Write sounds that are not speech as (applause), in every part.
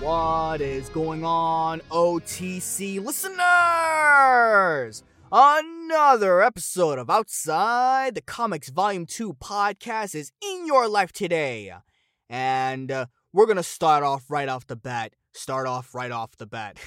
What is going on, OTC listeners? Another episode of Outside the Comics Volume 2 podcast is in your life today. And uh, we're going to start off right off the bat. Start off right off the bat.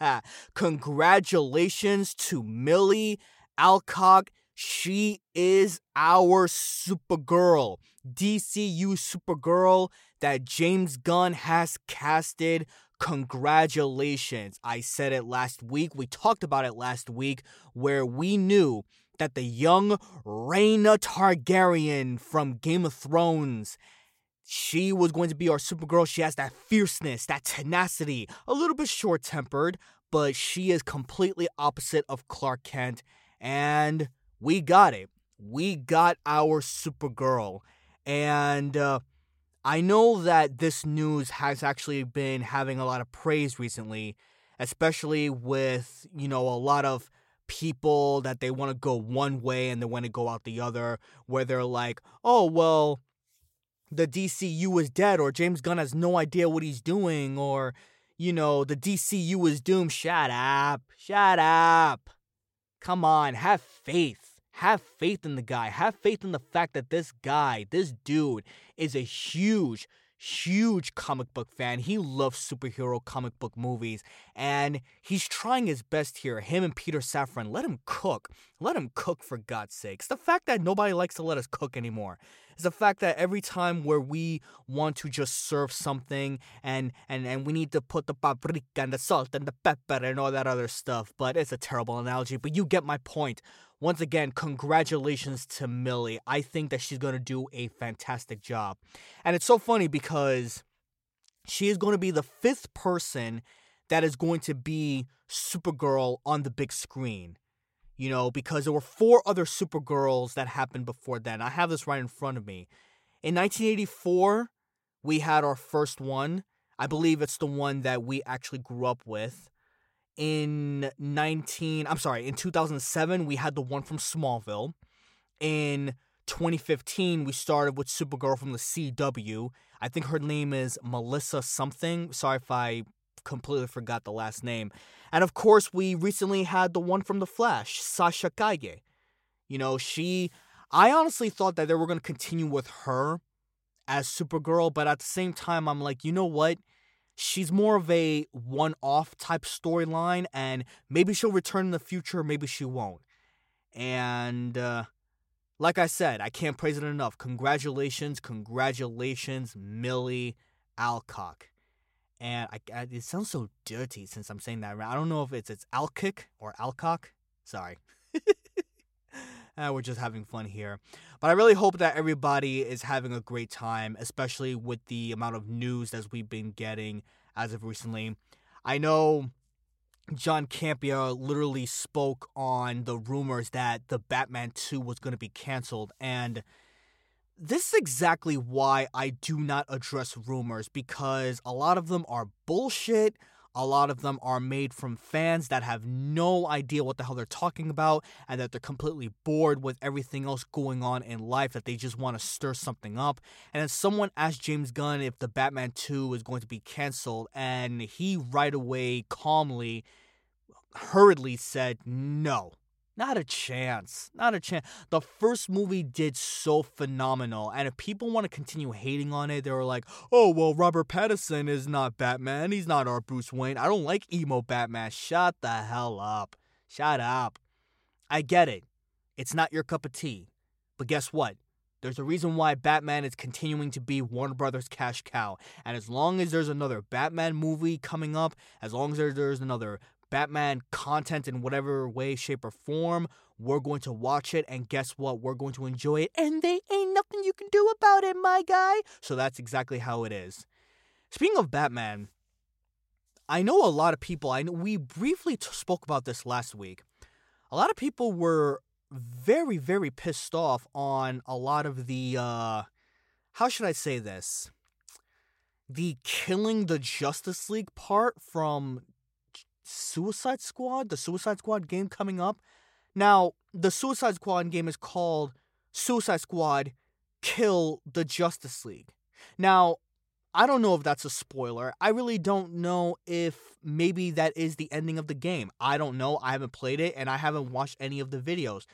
(laughs) Congratulations to Milly Alcock. She is our Supergirl. DCU Supergirl that James Gunn has casted. Congratulations. I said it last week. We talked about it last week where we knew that the young Rhaena Targaryen from Game of Thrones she was going to be our Supergirl. She has that fierceness, that tenacity, a little bit short tempered, but she is completely opposite of Clark Kent. And we got it. We got our Supergirl. And uh, I know that this news has actually been having a lot of praise recently, especially with, you know, a lot of people that they want to go one way and they want to go out the other, where they're like, oh, well, the DCU is dead, or James Gunn has no idea what he's doing, or, you know, the DCU is doomed. Shut up. Shut up. Come on, have faith. Have faith in the guy. Have faith in the fact that this guy, this dude, is a huge, huge comic book fan. He loves superhero comic book movies, and he's trying his best here. Him and Peter Safran, let him cook. Let him cook for God's sakes. The fact that nobody likes to let us cook anymore is the fact that every time where we want to just serve something and and and we need to put the paprika and the salt and the pepper and all that other stuff. But it's a terrible analogy. But you get my point. Once again, congratulations to Milly. I think that she's going to do a fantastic job. And it's so funny because she is going to be the fifth person that is going to be Supergirl on the big screen. You know, because there were four other Supergirls that happened before then. I have this right in front of me. In 1984, we had our first one. I believe it's the one that we actually grew up with in 19 I'm sorry, in 2007 we had the one from Smallville. In 2015 we started with Supergirl from the CW. I think her name is Melissa something. Sorry if I completely forgot the last name. And of course we recently had the one from The Flash, Sasha Calle. You know, she I honestly thought that they were going to continue with her as Supergirl, but at the same time I'm like, you know what? she's more of a one off type storyline, and maybe she'll return in the future, maybe she won't. And uh, like I said, I can't praise it enough. Congratulations, congratulations, Milly Alcock. And I, I, it sounds so dirty since I'm saying that. I don't know if it's it's Alkick or Alcock. Sorry. (laughs) Uh, we're just having fun here. But I really hope that everybody is having a great time, especially with the amount of news that we've been getting as of recently. I know John Campea literally spoke on the rumors that the Batman 2 was going to be canceled. And this is exactly why I do not address rumors because a lot of them are bullshit. A lot of them are made from fans that have no idea what the hell they're talking about and that they're completely bored with everything else going on in life, that they just want to stir something up. And then someone asked James Gunn if the Batman 2 is going to be canceled, and he right away, calmly, hurriedly said no. Not a chance. Not a chance. The first movie did so phenomenal. And if people want to continue hating on it, they were like, oh, well, Robert Pattinson is not Batman. He's not our Bruce Wayne. I don't like emo Batman. Shut the hell up. Shut up. I get it. It's not your cup of tea. But guess what? There's a reason why Batman is continuing to be Warner Brothers' cash cow. And as long as there's another Batman movie coming up, as long as there's another Batman content in whatever way, shape, or form. We're going to watch it, and guess what? We're going to enjoy it, and they ain't nothing you can do about it, my guy. So that's exactly how it is. Speaking of Batman, I know a lot of people. I know we briefly t- spoke about this last week, a lot of people were very, very pissed off on a lot of the, uh, how should I say this? The killing the Justice League part from Suicide Squad, the Suicide Squad game coming up. Now, the Suicide Squad game is called Suicide Squad Kill the Justice League. Now, I don't know if that's a spoiler. I really don't know if maybe that is the ending of the game. I don't know. I haven't played it and I haven't watched any of the videos.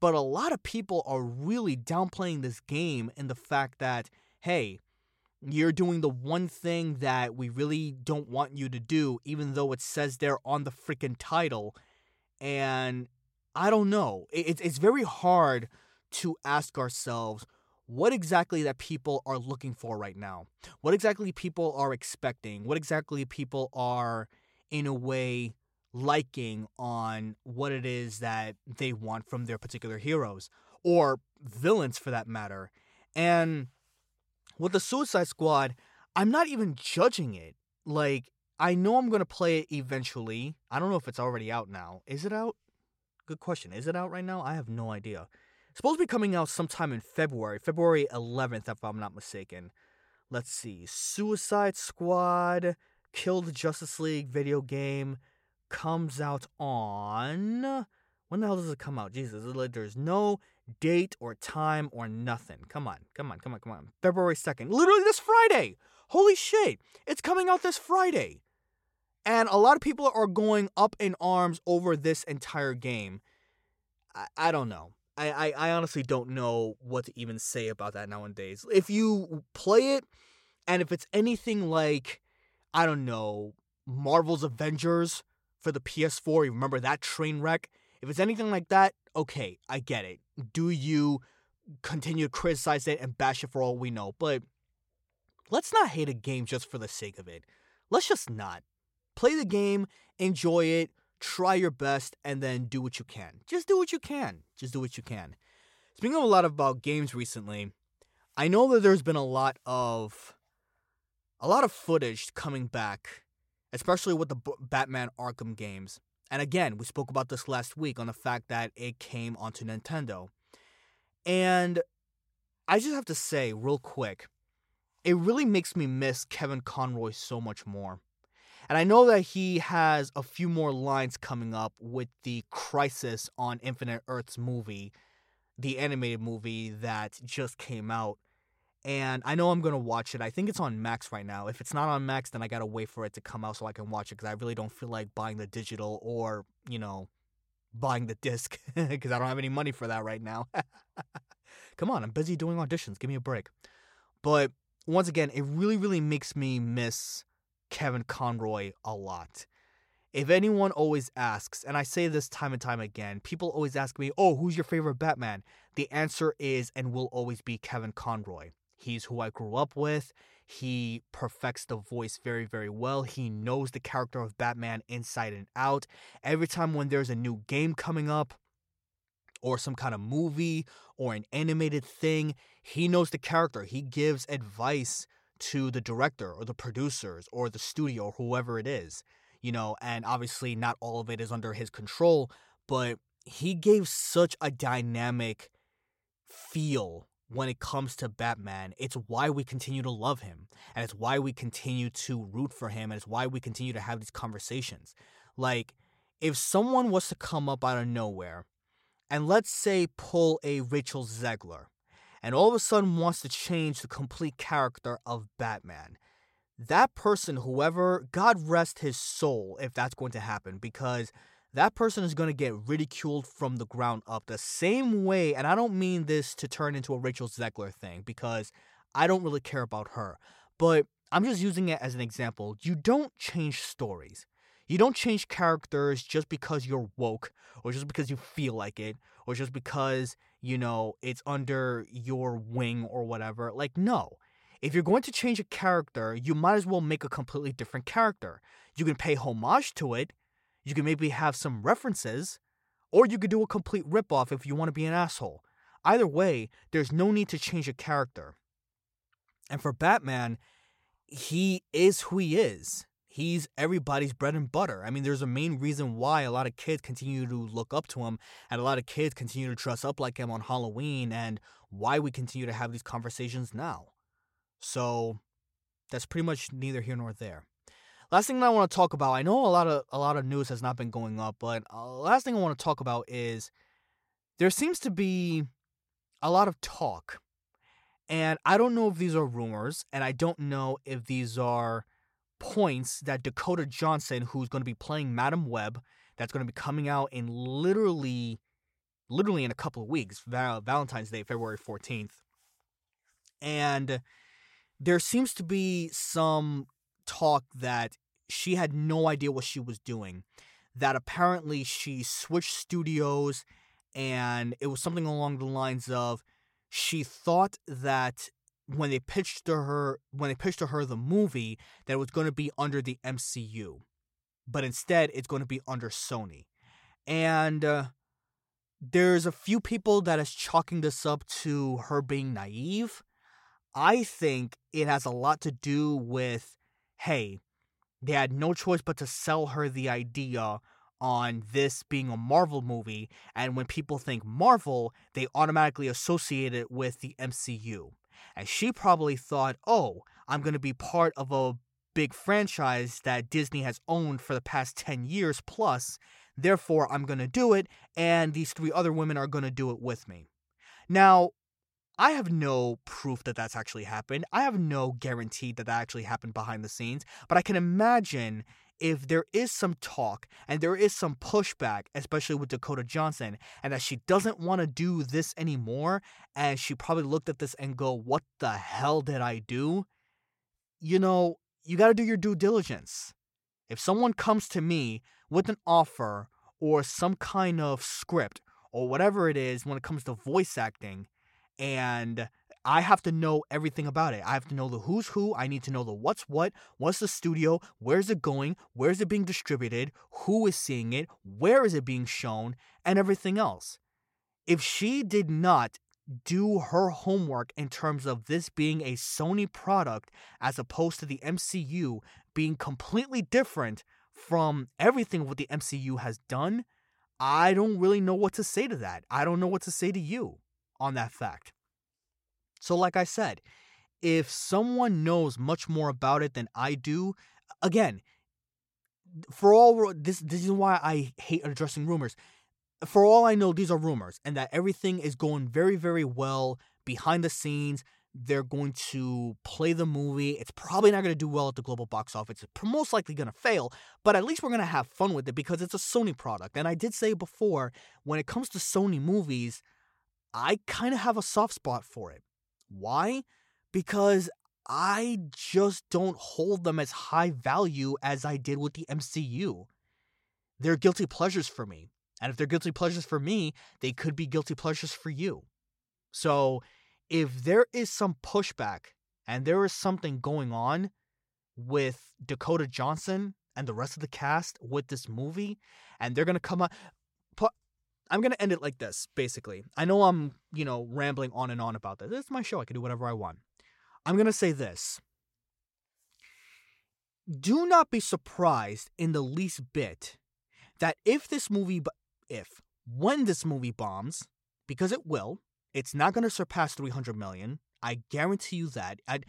But a lot of people are really downplaying this game in the fact that, hey, you're doing the one thing that we really don't want you to do, even though it says there on the freaking title. And I don't know. It's, it's very hard to ask ourselves what exactly that people are looking for right now. What exactly people are expecting. What exactly people are, in a way, liking on what it is that they want from their particular heroes or villains for that matter. And with the Suicide Squad, I'm not even judging it. Like, I know I'm going to play it eventually. I don't know if it's already out now. Is it out? Good question. Is it out right now? I have no idea supposed to be coming out sometime in February, February 11th, if I'm not mistaken. Let's see. Suicide Squad, Kill the Justice League video game comes out on. When the hell does it come out? Jesus, there's no date or time or nothing. Come on, come on, come on, come on. February 2nd. Literally this Friday. Holy shit. It's coming out this Friday. And a lot of people are going up in arms over this entire game. I, I don't know. I, I, I honestly don't know what to even say about that nowadays. If you play it, and if it's anything like, I don't know, Marvel's Avengers for the PS4, you remember that train wreck? If it's anything like that, okay, I get it. Do you continue to criticize it and bash it for all we know? But let's not hate a game just for the sake of it. Let's just not. Play the game, enjoy it, try your best, and then do what you can. Just do what you can. Just do what you can. Speaking of a lot about games recently, I know that there's been a lot of a lot of footage coming back, especially with the B- Batman Arkham games. And again, we spoke about this last week on the fact that it came onto Nintendo. And I just have to say, real quick, it really makes me miss Kevin Conroy so much more. And I know that he has a few more lines coming up with the Crisis on Infinite Earths movie, the animated movie that just came out. And I know I'm to watch it. I think it's on Max right now. If it's not on Max, then I got to wait for it to come out so I can watch it because I really don't feel like buying the digital or, you know, buying the disc (laughs) because I don't have any money for that right now. (laughs) Come on, I'm busy doing auditions. Give me a break. But once again, it really, really makes me miss Kevin Conroy a lot. If anyone always asks, and I say this time and time again, people always ask me, Oh, who's your favorite Batman? The answer is and will always be Kevin Conroy. He's who I grew up with. He perfects the voice very, very well. He knows the character of Batman inside and out. Every time when there's a new game coming up, or some kind of movie, or an animated thing, he knows the character. He gives advice to the director or the producers or the studio or whoever it is, you know, and obviously not all of it is under his control, but he gave such a dynamic feel when it comes to Batman. It's why we continue to love him, and it's why we continue to root for him, and it's why we continue to have these conversations. Like, if someone was to come up out of nowhere and let's say pull a Rachel Zegler, and all of a sudden wants to change the complete character of Batman. That person, whoever, God rest his soul if that's going to happen, because that person is going to get ridiculed from the ground up the same way. And I don't mean this to turn into a Rachel Zegler thing, because I don't really care about her. But I'm just using it as an example. You don't change stories. You don't change characters just because you're woke or just because you feel like it or just because, you know, it's under your wing or whatever. Like, no. If you're going to change a character, you might as well make a completely different character. You can pay homage to it, you can maybe have some references, or you could do a complete ripoff if you want to be an asshole. Either way, there's no need to change a character. And for Batman, he is who he is he's everybody's bread and butter. I mean, there's a main reason why a lot of kids continue to look up to him and a lot of kids continue to dress up like him on Halloween and why we continue to have these conversations now. So that's pretty much neither here nor there. Last thing I want to talk about, I know a lot of a lot of news has not been going up, but uh, last thing I want to talk about is there seems to be a lot of talk. And I don't know if these are rumors, and I don't know if these are points that Dakota Johnson, who's going to be playing Madame Web, that's going to be coming out in literally, literally in a couple of weeks, Valentine's Day, February 14th. And there seems to be some talk that she had no idea what she was doing. That apparently she switched studios, and it was something along the lines of she thought that when they pitched to her when they pitched to her the movie that it was going to be under the MCU, but instead it's going to be under Sony, and uh, there's a few people that is chalking this up to her being naive. I think it has a lot to do with, hey, they had no choice but to sell her the idea on this being a Marvel movie, and when people think Marvel, they automatically associate it with the MCU. And she probably thought, oh, I'm going to be part of a big franchise that Disney has owned for the past 10 years plus, therefore I'm going to do it, and these three other women are going to do it with me. Now, I have no proof that that's actually happened. I have no guarantee that that actually happened behind the scenes, but I can imagine if there is some talk and there is some pushback, especially with Dakota Johnson, and that she doesn't want to do this anymore, and she probably looked at this and go, What the hell did I do? You know, you got to do your due diligence. If someone comes to me with an offer or some kind of script or whatever it is when it comes to voice acting, and I have to know everything about it. I have to know the who's who. I need to know the what's what, what's the studio, where's it going, where's it being distributed, who is seeing it, where is it being shown, and everything else. If she did not do her homework in terms of this being a Sony product as opposed to the MCU being completely different from everything what the MCU has done, I don't really know what to say to that. I don't know what to say to you on that fact. So, like I said, if someone knows much more about it than I do, again, for all this, this is why I hate addressing rumors. For all I know, these are rumors, and that everything is going very, very well behind the scenes. They're going to play the movie. It's probably not going to do well at the global box office. It's most likely going to fail, but at least we're going to have fun with it because it's a Sony product. And I did say before, when it comes to Sony movies, I kind of have a soft spot for it. Why? Because I just don't hold them as high value as I did with the MCU. They're guilty pleasures for me. And if they're guilty pleasures for me, they could be guilty pleasures for you. So if there is some pushback and there is something going on with Dakota Johnson and the rest of the cast with this movie, and they're going to come out, I'm gonna end it like this, basically. I know I'm, you know, rambling on and on about this. It's my show. I can do whatever I want. I'm gonna say this. Do not be surprised in the least bit that if this movie, if when this movie bombs, because it will, it's not gonna surpass 300 million. I guarantee you that. I,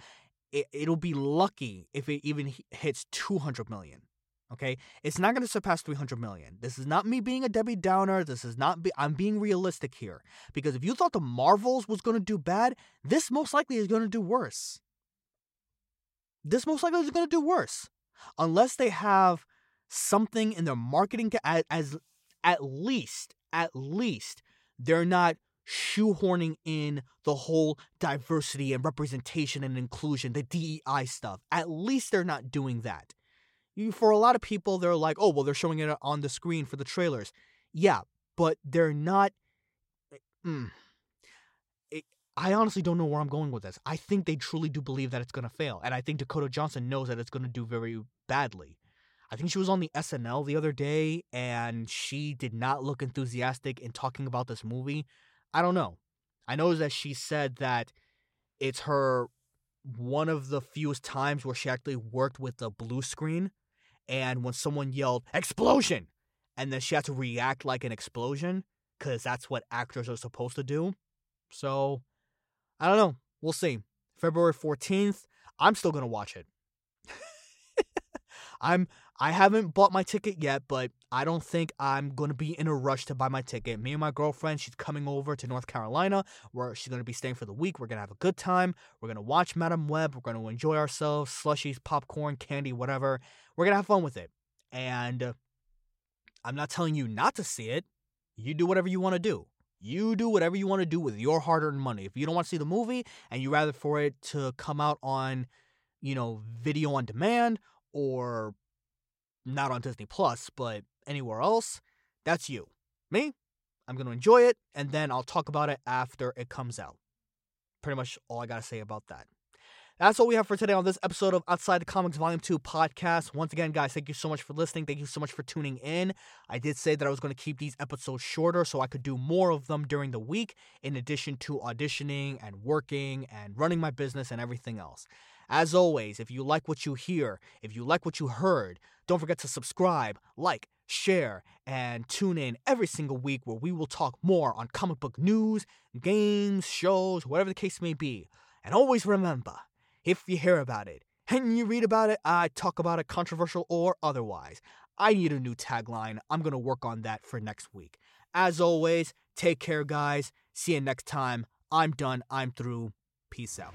it, it'll be lucky if it even hits 200 million. Okay, it's not going to surpass 300 million. This is not me being a Debbie Downer. This is not. Be- I'm being realistic here because if you thought the Marvels was going to do bad, this most likely is going to do worse. This most likely is going to do worse, unless they have something in their marketing as, as at least at least they're not shoehorning in the whole diversity and representation and inclusion, the DEI stuff. At least they're not doing that for a lot of people, they're like, oh, well, they're showing it on the screen for the trailers. Yeah, but they're not. Eh, mm, I honestly don't know where I'm going with this. I think they truly do believe that it's going to fail. And I think Dakota Johnson knows that it's going to do very badly. I think she was on the SNL the other day and she did not look enthusiastic in talking about this movie. I don't know. I know that she said that it's her one of the fewest times where she actually worked with the blue screen and when someone yelled explosion and then she had to react like an explosion because that's what actors are supposed to do. So I don't know. We'll see. February 14th, I'm still to watch it. (laughs) I'm I haven't bought my ticket yet, but I don't think I'm going to be in a rush to buy my ticket. Me and my girlfriend, she's coming over to North Carolina where she's going to be staying for the week. We're going to have a good time. We're going to watch Madame Web. We're going to enjoy ourselves, slushies, popcorn, candy, whatever. We're going to have fun with it. And uh, I'm not telling you not to see it. You do whatever you want to do. You do whatever you want to do with your hard earned money. If you don't want to see the movie and you rather for it to come out on, you know, video on demand or not on Disney Plus, but anywhere else, that's you. Me, I'm going to enjoy it and then I'll talk about it after it comes out. Pretty much all I got to say about that. That's all we have for today on this episode of Outside the Comics Volume 2 podcast. Once again, guys, thank you so much for listening. Thank you so much for tuning in. I did say that I was going to keep these episodes shorter so I could do more of them during the week, in addition to auditioning and working and running my business and everything else. As always, if you like what you hear, if you like what you heard, don't forget to subscribe, like, share, and tune in every single week where we will talk more on comic book news, games, shows, whatever the case may be. And always remember, if you hear about it and you read about it, I talk about it controversial or otherwise. I need a new tagline. I'm going to work on that for next week. As always, take care, guys. See you next time. I'm done. I'm through. Peace out.